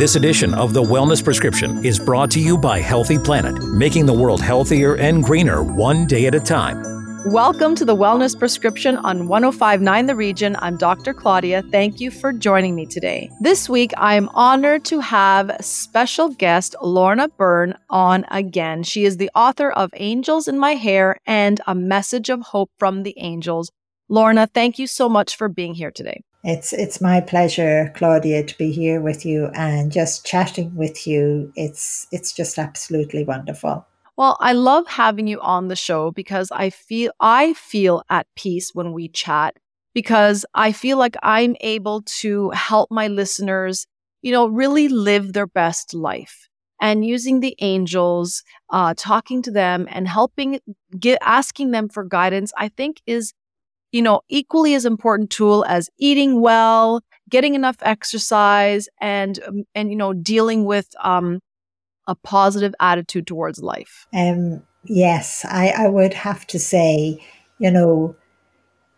This edition of The Wellness Prescription is brought to you by Healthy Planet, making the world healthier and greener one day at a time. Welcome to the Wellness Prescription on 1059 The Region. I'm Dr. Claudia. Thank you for joining me today. This week, I am honored to have special guest Lorna Byrne on again. She is the author of Angels in My Hair and A Message of Hope from the Angels. Lorna, thank you so much for being here today. It's it's my pleasure, Claudia, to be here with you and just chatting with you. It's it's just absolutely wonderful. Well, I love having you on the show because I feel I feel at peace when we chat because I feel like I'm able to help my listeners, you know, really live their best life. And using the angels, uh, talking to them and helping get asking them for guidance, I think is, you know, equally as important tool as eating well, getting enough exercise, and um, and you know, dealing with um, a positive attitude towards life? Um, yes, I, I would have to say, you know,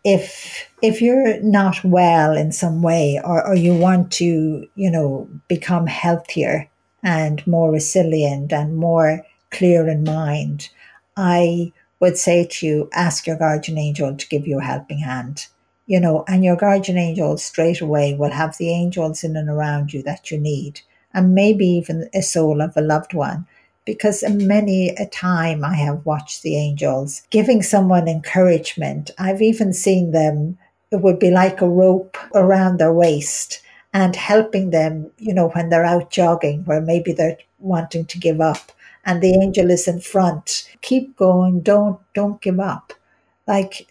if if you're not well in some way or, or you want to, you know, become healthier and more resilient and more clear in mind, I would say to you, ask your guardian angel to give you a helping hand. You know, and your guardian angel straight away will have the angels in and around you that you need and maybe even a soul of a loved one. Because many a time I have watched the angels giving someone encouragement. I've even seen them, it would be like a rope around their waist and helping them, you know, when they're out jogging, where maybe they're wanting to give up and the angel is in front. Keep going, don't don't give up. Like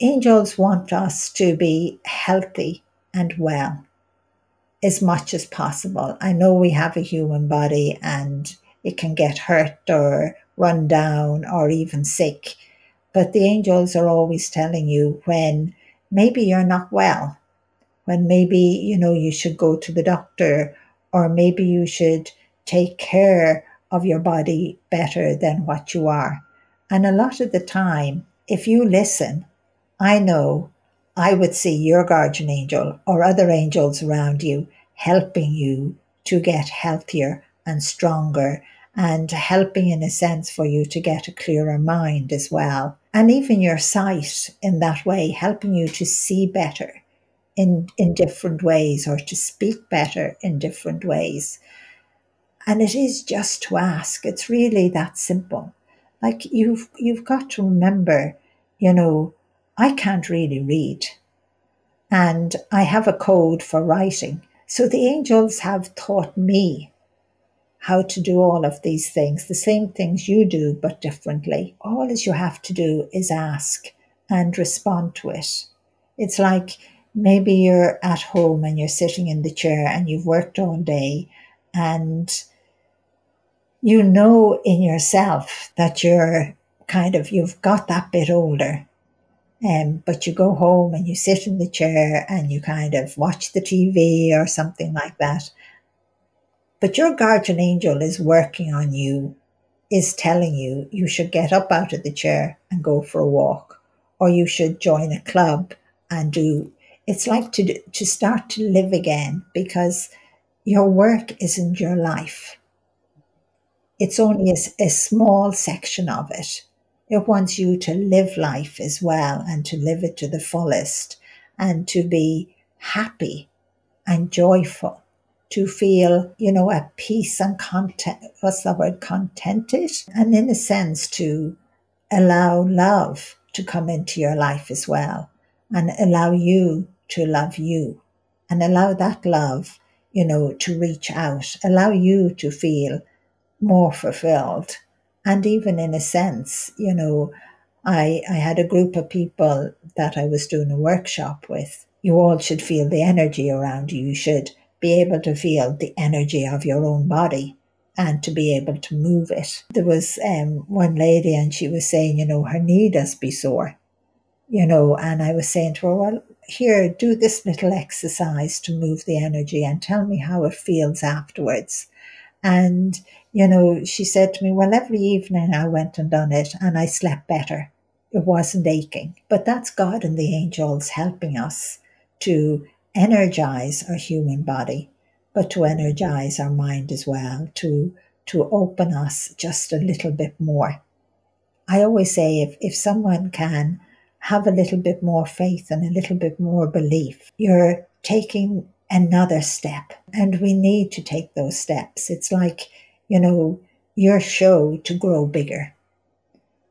angels want us to be healthy and well as much as possible. I know we have a human body and it can get hurt or run down or even sick, but the angels are always telling you when maybe you're not well, when maybe, you know, you should go to the doctor or maybe you should take care of your body better than what you are. And a lot of the time, if you listen, I know I would see your guardian angel or other angels around you helping you to get healthier and stronger and helping in a sense for you to get a clearer mind as well. And even your sight in that way, helping you to see better in, in different ways or to speak better in different ways. And it is just to ask. It's really that simple. Like you've you've got to remember, you know, I can't really read. And I have a code for writing. So the angels have taught me how to do all of these things, the same things you do, but differently. All you have to do is ask and respond to it. It's like maybe you're at home and you're sitting in the chair and you've worked all day and you know in yourself that you're kind of, you've got that bit older um, but you go home and you sit in the chair and you kind of watch the TV or something like that. But your guardian angel is working on you, is telling you you should get up out of the chair and go for a walk, or you should join a club and do. It's like to to start to live again because your work isn't your life. It's only a, a small section of it it wants you to live life as well and to live it to the fullest and to be happy and joyful, to feel, you know, at peace and content. What's the word? Contented. And in a sense, to allow love to come into your life as well and allow you to love you and allow that love, you know, to reach out, allow you to feel more fulfilled and even in a sense, you know, I, I had a group of people that I was doing a workshop with. You all should feel the energy around you. You should be able to feel the energy of your own body and to be able to move it. There was um, one lady and she was saying, you know, her knee does be sore, you know, and I was saying to her, well, here, do this little exercise to move the energy and tell me how it feels afterwards. And, you know, she said to me, Well, every evening I went and done it and I slept better. It wasn't aching. But that's God and the angels helping us to energize our human body. but to energize our mind as well, to to open us just a little bit more. I always say if, if someone can have a little bit more faith and a little bit more belief, you're taking another step. And we need to take those steps. It's like, you know, your show to grow bigger,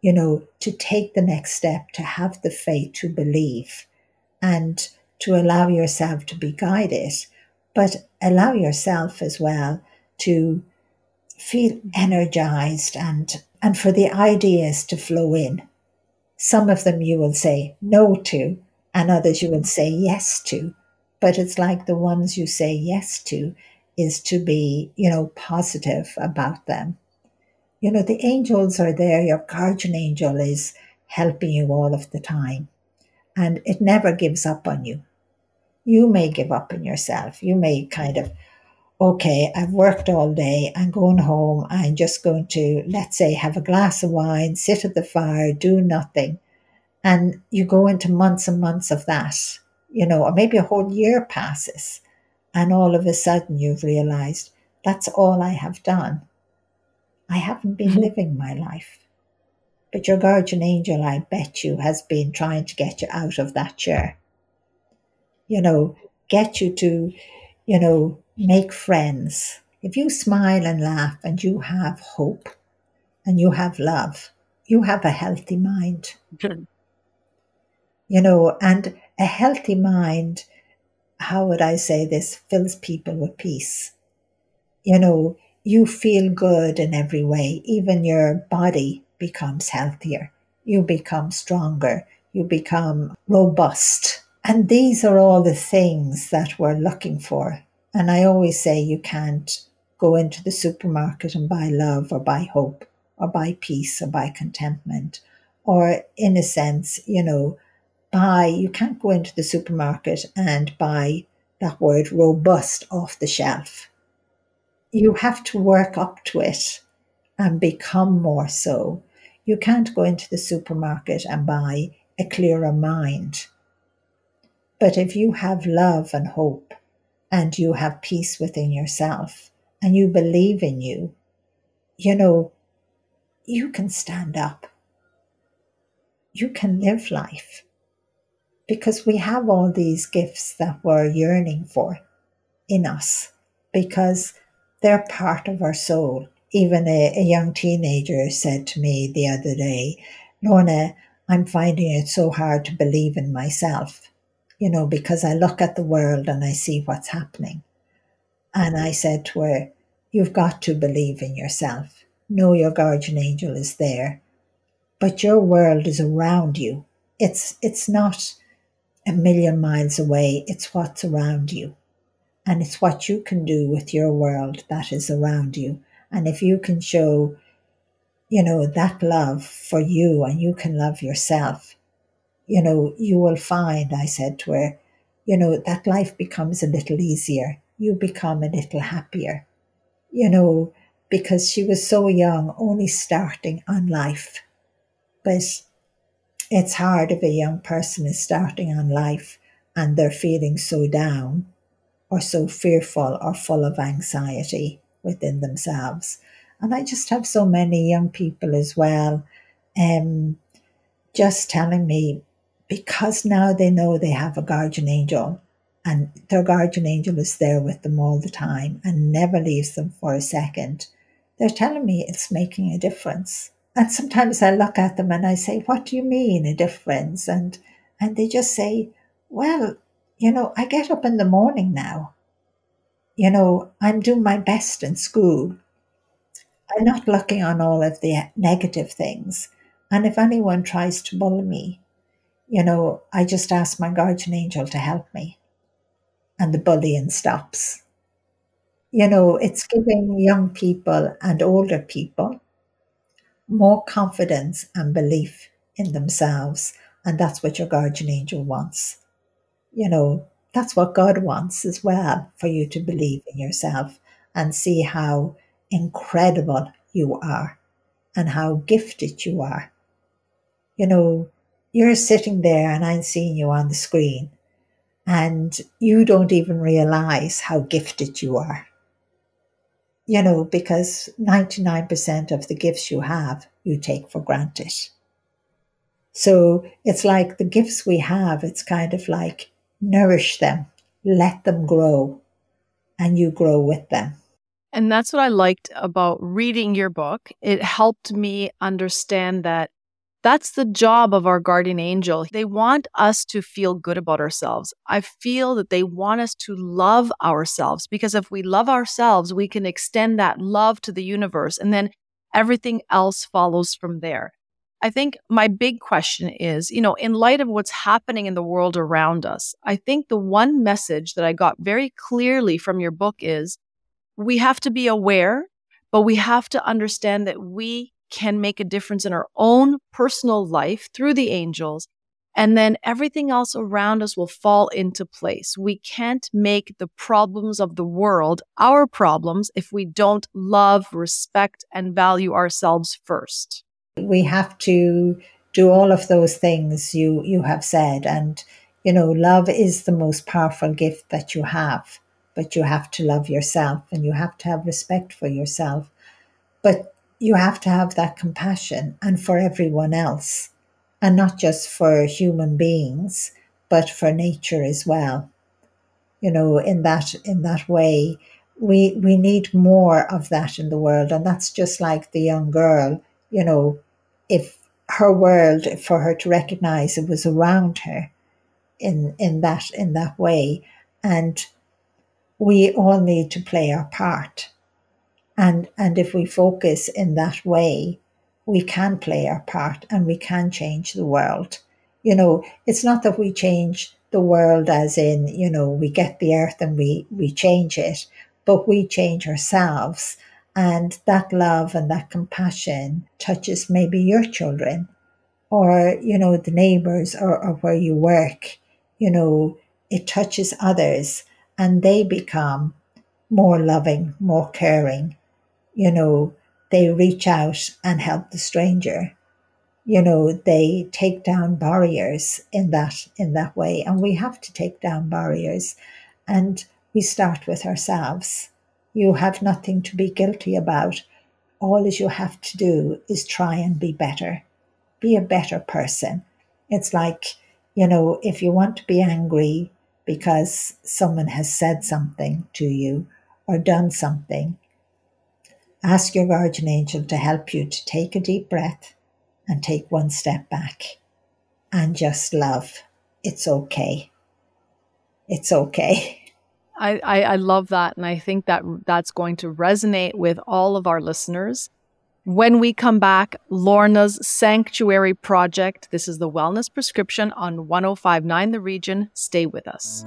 you know, to take the next step, to have the faith to believe and to allow yourself to be guided, but allow yourself as well to feel energized and and for the ideas to flow in. Some of them you will say no to, and others you will say yes to. But it's like the ones you say yes to is to be, you know, positive about them. You know, the angels are there, your guardian angel is helping you all of the time, and it never gives up on you. You may give up on yourself. You may kind of okay, I've worked all day, I'm going home, I'm just going to, let's say, have a glass of wine, sit at the fire, do nothing. And you go into months and months of that, you know, or maybe a whole year passes. And all of a sudden you've realized that's all I have done. I haven't been mm-hmm. living my life. But your guardian angel, I bet you, has been trying to get you out of that chair. You know, get you to, you know, make friends. If you smile and laugh and you have hope and you have love, you have a healthy mind. You know, and a healthy mind, how would I say this, fills people with peace. You know, you feel good in every way. Even your body becomes healthier. You become stronger. You become robust. And these are all the things that we're looking for and I always say you can't go into the supermarket and buy love or buy hope or buy peace or buy contentment. Or, in a sense, you know, buy, you can't go into the supermarket and buy that word robust off the shelf. You have to work up to it and become more so. You can't go into the supermarket and buy a clearer mind. But if you have love and hope and you have peace within yourself and you believe in you, you know, you can stand up. You can live life because we have all these gifts that we're yearning for in us because they're part of our soul. Even a, a young teenager said to me the other day, Lorna, I'm finding it so hard to believe in myself you know, because I look at the world and I see what's happening. And I said to her, You've got to believe in yourself. Know your guardian angel is there. But your world is around you. It's it's not a million miles away, it's what's around you. And it's what you can do with your world that is around you. And if you can show, you know, that love for you and you can love yourself, you know, you will find, I said to her, you know, that life becomes a little easier. You become a little happier, you know, because she was so young, only starting on life. But it's hard if a young person is starting on life and they're feeling so down or so fearful or full of anxiety within themselves. And I just have so many young people as well, um, just telling me, because now they know they have a guardian angel and their guardian angel is there with them all the time and never leaves them for a second, they're telling me it's making a difference. And sometimes I look at them and I say, What do you mean a difference? And and they just say, Well, you know, I get up in the morning now. You know, I'm doing my best in school. I'm not looking on all of the negative things. And if anyone tries to bully me, you know, I just ask my guardian angel to help me, and the bullying stops. You know, it's giving young people and older people more confidence and belief in themselves. And that's what your guardian angel wants. You know, that's what God wants as well for you to believe in yourself and see how incredible you are and how gifted you are. You know, you're sitting there and I'm seeing you on the screen. and you don't even realize how gifted you are. You know, because 99% of the gifts you have, you take for granted. So it's like the gifts we have, it's kind of like nourish them, let them grow, and you grow with them. And that's what I liked about reading your book. It helped me understand that that's the job of our guardian angel. They want us to feel good about ourselves. I feel that they want us to love ourselves because if we love ourselves, we can extend that love to the universe and then everything else follows from there. I think my big question is, you know, in light of what's happening in the world around us, I think the one message that I got very clearly from your book is we have to be aware, but we have to understand that we can make a difference in our own personal life through the angels. And then everything else around us will fall into place. We can't make the problems of the world our problems if we don't love, respect, and value ourselves first. We have to do all of those things you, you have said. And, you know, love is the most powerful gift that you have, but you have to love yourself and you have to have respect for yourself. But you have to have that compassion and for everyone else and not just for human beings but for nature as well. You know in that in that way we we need more of that in the world and that's just like the young girl you know if her world for her to recognize it was around her in in that in that way. And we all need to play our part and, and if we focus in that way, we can play our part and we can change the world. You know, it's not that we change the world as in, you know, we get the earth and we, we change it, but we change ourselves. And that love and that compassion touches maybe your children or, you know, the neighbors or, or where you work. You know, it touches others and they become more loving, more caring, you know, they reach out and help the stranger. You know, they take down barriers in that in that way. And we have to take down barriers. And we start with ourselves. You have nothing to be guilty about. All you have to do is try and be better. Be a better person. It's like, you know, if you want to be angry because someone has said something to you or done something, Ask your guardian angel to help you to take a deep breath and take one step back and just love. It's okay. It's okay. I, I, I love that. And I think that that's going to resonate with all of our listeners. When we come back, Lorna's Sanctuary Project. This is the Wellness Prescription on 1059 The Region. Stay with us.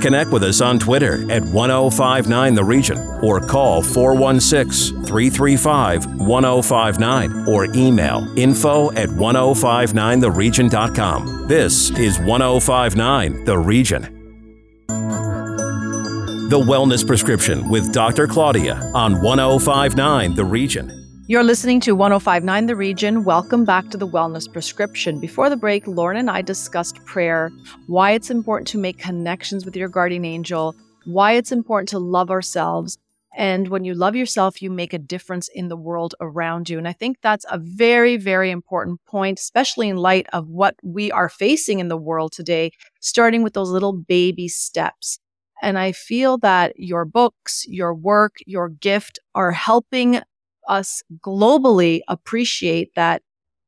Connect with us on Twitter at 1059 The Region or call 416 335 1059 or email info at 1059theregion.com. This is 1059 The Region. The Wellness Prescription with Dr. Claudia on 1059 The Region. You're listening to 1059 The Region. Welcome back to the Wellness Prescription. Before the break, Lorna and I discussed prayer, why it's important to make connections with your guardian angel, why it's important to love ourselves. And when you love yourself, you make a difference in the world around you. And I think that's a very, very important point, especially in light of what we are facing in the world today, starting with those little baby steps. And I feel that your books, your work, your gift are helping us globally appreciate that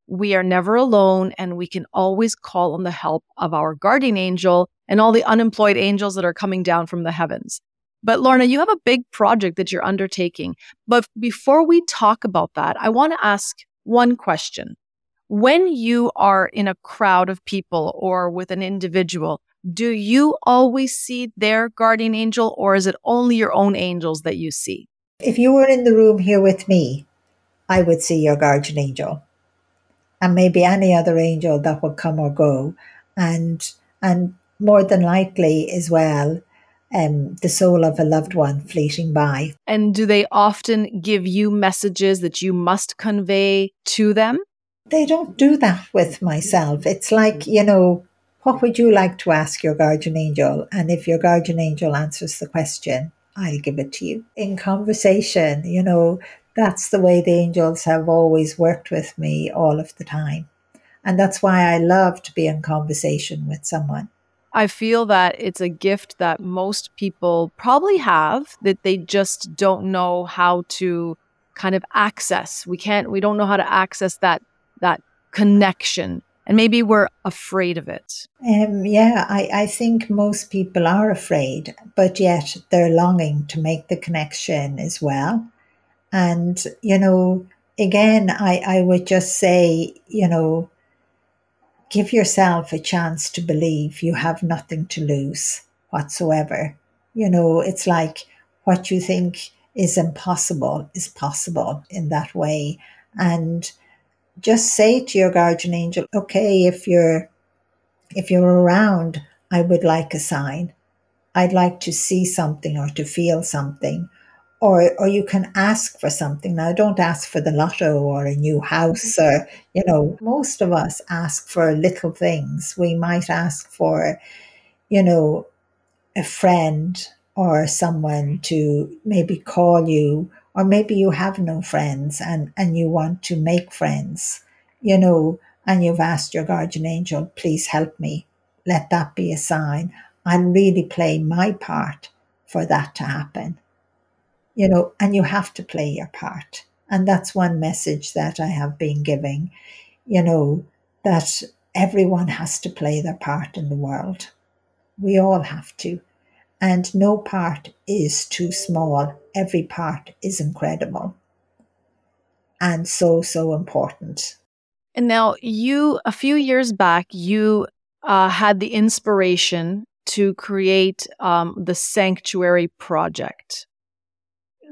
we are never alone and we can always call on the help of our guardian angel and all the unemployed angels that are coming down from the heavens. But Lorna, you have a big project that you're undertaking. But before we talk about that, I want to ask one question. When you are in a crowd of people or with an individual, do you always see their guardian angel or is it only your own angels that you see? If you were in the room here with me, I would see your guardian angel and maybe any other angel that would come or go. And and more than likely as well, um, the soul of a loved one fleeting by. And do they often give you messages that you must convey to them? They don't do that with myself. It's like, you know, what would you like to ask your guardian angel? And if your guardian angel answers the question, I'll give it to you. In conversation, you know, that's the way the angels have always worked with me all of the time. And that's why I love to be in conversation with someone. I feel that it's a gift that most people probably have that they just don't know how to kind of access. We can't we don't know how to access that that connection and maybe we're afraid of it. Um, yeah, I, I think most people are afraid, but yet they're longing to make the connection as well. And, you know, again, I, I would just say, you know, give yourself a chance to believe you have nothing to lose whatsoever. You know, it's like what you think is impossible is possible in that way. And just say to your guardian angel, okay, if you're if you're around, I would like a sign. I'd like to see something or to feel something. Or or you can ask for something. Now don't ask for the lotto or a new house mm-hmm. or you know, most of us ask for little things. We might ask for, you know, a friend or someone to maybe call you or maybe you have no friends and, and you want to make friends, you know, and you've asked your guardian angel, please help me. Let that be a sign. I'll really play my part for that to happen. You know, and you have to play your part. And that's one message that I have been giving, you know, that everyone has to play their part in the world. We all have to. And no part is too small. Every part is incredible and so, so important. And now, you, a few years back, you uh, had the inspiration to create um, the Sanctuary Project.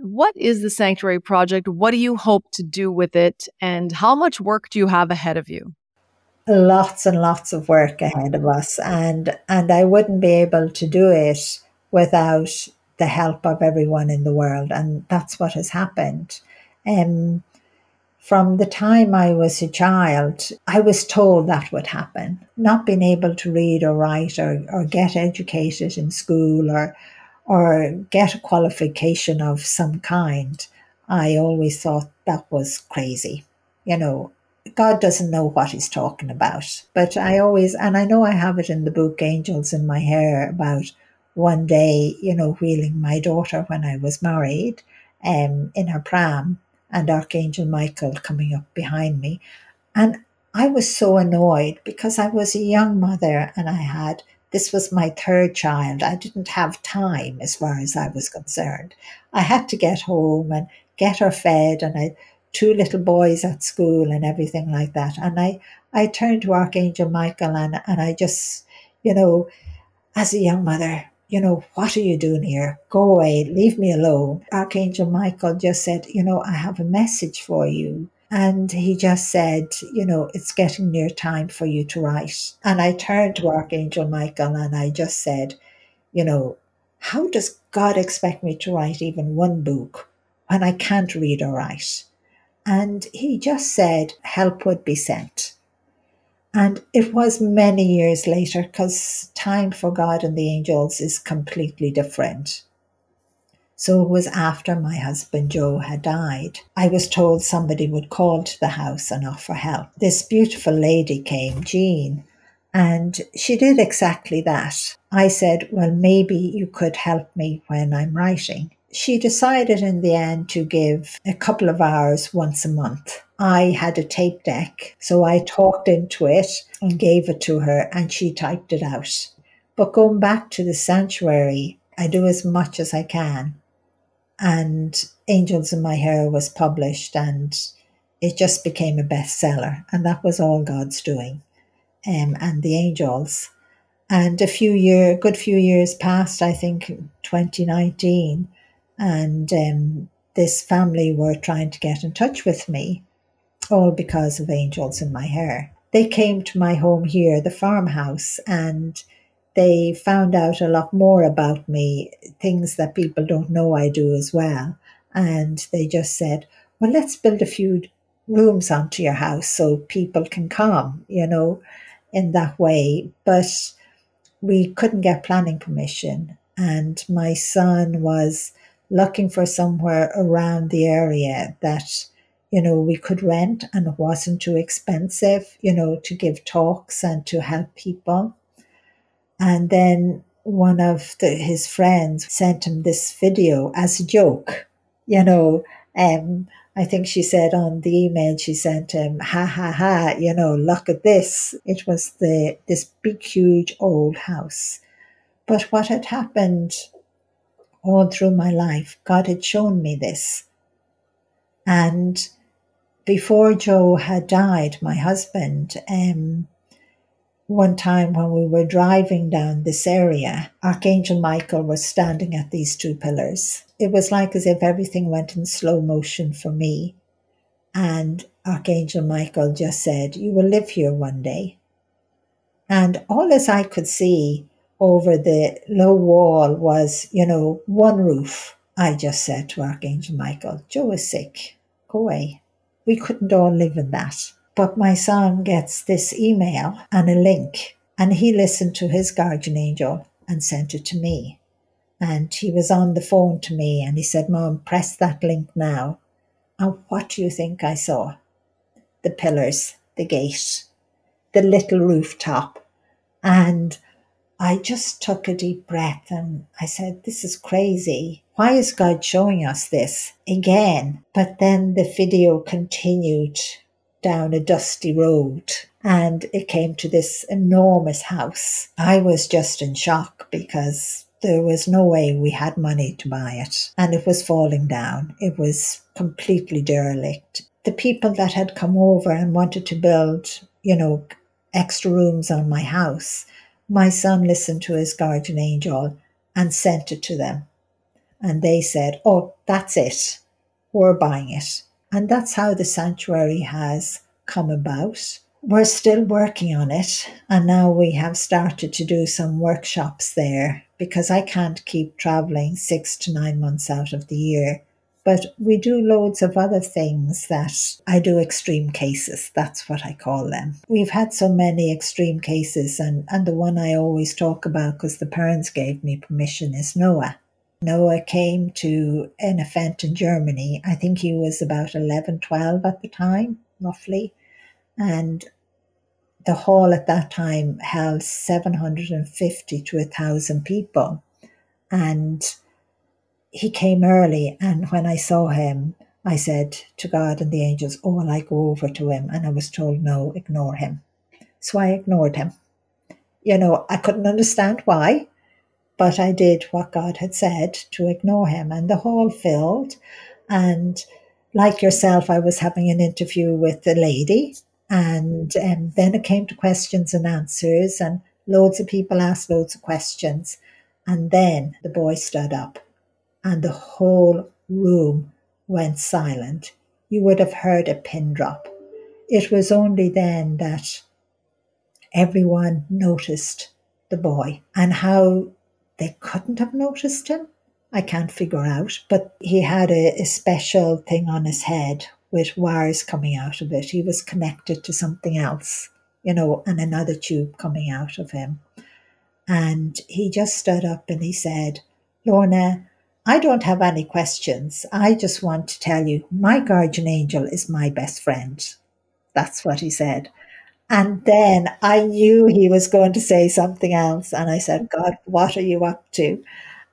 What is the Sanctuary Project? What do you hope to do with it? And how much work do you have ahead of you? Lots and lots of work ahead of us. And, and I wouldn't be able to do it without the help of everyone in the world. And that's what has happened. Um, from the time I was a child, I was told that would happen. Not being able to read or write or, or get educated in school or, or get a qualification of some kind, I always thought that was crazy. You know, God doesn't know what he's talking about. But I always, and I know I have it in the book Angels in My Hair about one day, you know, wheeling my daughter when I was married um, in her pram and Archangel Michael coming up behind me. And I was so annoyed because I was a young mother and I had, this was my third child. I didn't have time as far as I was concerned. I had to get home and get her fed and I two little boys at school and everything like that. And I, I turned to Archangel Michael and, and I just, you know, as a young mother, you know, what are you doing here? Go away, leave me alone. Archangel Michael just said, you know, I have a message for you. And he just said, you know, it's getting near time for you to write. And I turned to Archangel Michael and I just said, you know, how does God expect me to write even one book when I can't read or write? And he just said, help would be sent. And it was many years later because time for God and the angels is completely different. So it was after my husband Joe had died. I was told somebody would call to the house and offer help. This beautiful lady came, Jean, and she did exactly that. I said, Well, maybe you could help me when I'm writing she decided in the end to give a couple of hours once a month. I had a tape deck, so I talked into it and gave it to her, and she typed it out. But going back to the sanctuary, I do as much as I can. And Angels in My Hair was published, and it just became a bestseller. And that was all God's doing. Um, and the angels. And a few year, good few years passed, I think 2019, and um, this family were trying to get in touch with me, all because of angels in my hair. They came to my home here, the farmhouse, and they found out a lot more about me, things that people don't know I do as well. And they just said, well, let's build a few rooms onto your house so people can come, you know. in that way. But we couldn't get planning permission. And my son was looking for somewhere around the area that, you know, we could rent and it wasn't too expensive, you know, to give talks and to help people. And then one of the, his friends sent him this video as a joke, you know, um, I think she said on the email she sent him, ha ha ha, you know, look at this. It was the this big, huge old house. But what had happened all through my life, God had shown me this. And before Joe had died, my husband, um, one time when we were driving down this area, Archangel Michael was standing at these two pillars. It was like as if everything went in slow motion for me. And Archangel Michael just said, You will live here one day. And all as I could see over the low wall was, you know, one roof. I just said to Archangel Michael, Joe is sick. Go away. We couldn't all live in that. But my son gets this email and a link, and he listened to his guardian angel and sent it to me. And he was on the phone to me and he said, Mom, press that link now. And what do you think I saw? The pillars, the gate, the little rooftop. And I just took a deep breath and I said, This is crazy. Why is God showing us this again? But then the video continued down a dusty road and it came to this enormous house. I was just in shock because there was no way we had money to buy it and it was falling down. It was completely derelict. The people that had come over and wanted to build, you know, extra rooms on my house, my son listened to his guardian angel and sent it to them. And they said, Oh, that's it. We're buying it. And that's how the sanctuary has come about. We're still working on it, and now we have started to do some workshops there because I can't keep traveling six to nine months out of the year. But we do loads of other things that I do extreme cases. That's what I call them. We've had so many extreme cases, and, and the one I always talk about because the parents gave me permission is Noah. Noah came to an event in Germany. I think he was about 11, 12 at the time, roughly. And the hall at that time held 750 to 1,000 people. And he came early. And when I saw him, I said to God and the angels, Oh, will I go over to him? And I was told, No, ignore him. So I ignored him. You know, I couldn't understand why. But I did what God had said to ignore him, and the hall filled. And like yourself, I was having an interview with the lady, and um, then it came to questions and answers, and loads of people asked loads of questions. And then the boy stood up, and the whole room went silent. You would have heard a pin drop. It was only then that everyone noticed the boy and how they couldn't have noticed him. I can't figure out, but he had a, a special thing on his head with wires coming out of it. He was connected to something else, you know, and another tube coming out of him. And he just stood up and he said, Lorna, I don't have any questions. I just want to tell you my guardian angel is my best friend. That's what he said. And then I knew he was going to say something else. And I said, God, what are you up to?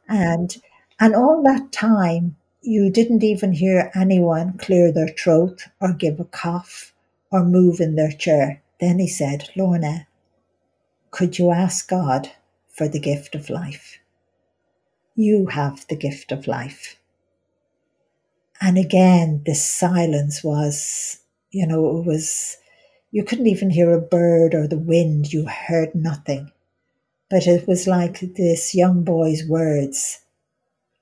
And and all that time, you didn't even hear anyone clear their throat or give a cough or move in their chair. Then he said, Lorna, could you ask God for the gift of life? You have the gift of life. And again, this silence was, you know, it was you couldn't even hear a bird or the wind, you heard nothing. But it was like this young boy's words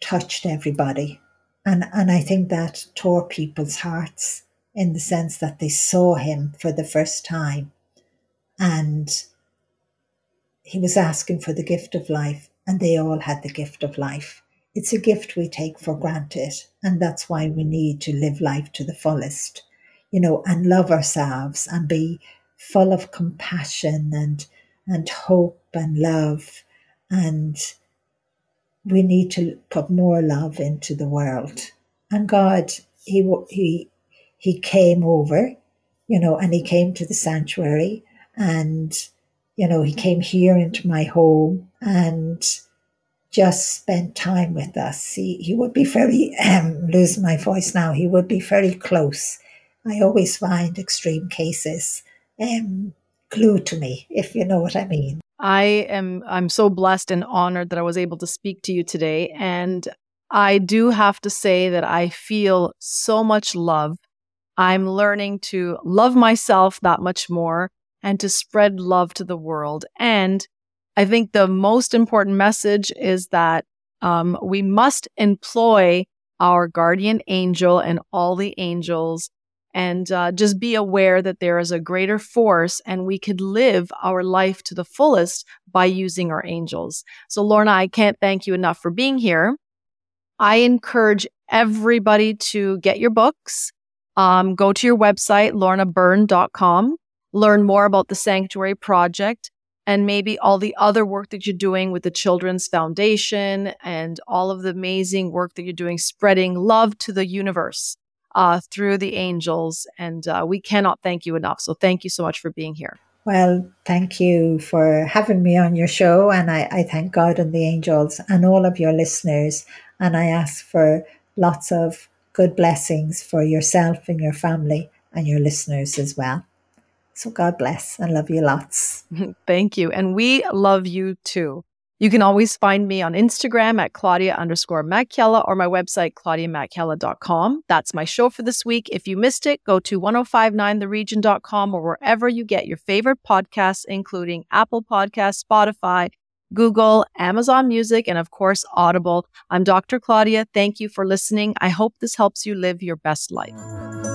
touched everybody. And, and I think that tore people's hearts in the sense that they saw him for the first time. And he was asking for the gift of life, and they all had the gift of life. It's a gift we take for granted, and that's why we need to live life to the fullest you know, and love ourselves and be full of compassion and and hope and love and we need to put more love into the world and god he he he came over you know and he came to the sanctuary and you know he came here into my home and just spent time with us. He, he would be very um, losing my voice now. He would be very close. I always find extreme cases um, glued to me, if you know what I mean. I am I'm so blessed and honored that I was able to speak to you today. And I do have to say that I feel so much love. I'm learning to love myself that much more and to spread love to the world. And I think the most important message is that um, we must employ our guardian angel and all the angels and uh, just be aware that there is a greater force and we could live our life to the fullest by using our angels. So, Lorna, I can't thank you enough for being here. I encourage everybody to get your books. Um, go to your website, lornabyrne.com, learn more about the Sanctuary Project and maybe all the other work that you're doing with the Children's Foundation and all of the amazing work that you're doing spreading love to the universe uh, through the angels. And uh, we cannot thank you enough. So thank you so much for being here. Well, thank you for having me on your show. And I, I thank God and the angels and all of your listeners. And I ask for lots of good blessings for yourself and your family and your listeners as well. So God bless and love you lots. Thank you. And we love you too. You can always find me on Instagram at Claudia underscore Macchiella or my website, claudiamacchiella.com. That's my show for this week. If you missed it, go to 1059theregion.com or wherever you get your favorite podcasts, including Apple Podcasts, Spotify, Google, Amazon Music, and of course, Audible. I'm Dr. Claudia. Thank you for listening. I hope this helps you live your best life.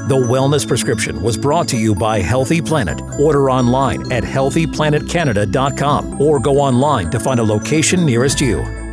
The Wellness Prescription was brought to you by Healthy Planet. Order online at healthyplanetcanada.com or go online to find a location nearest you.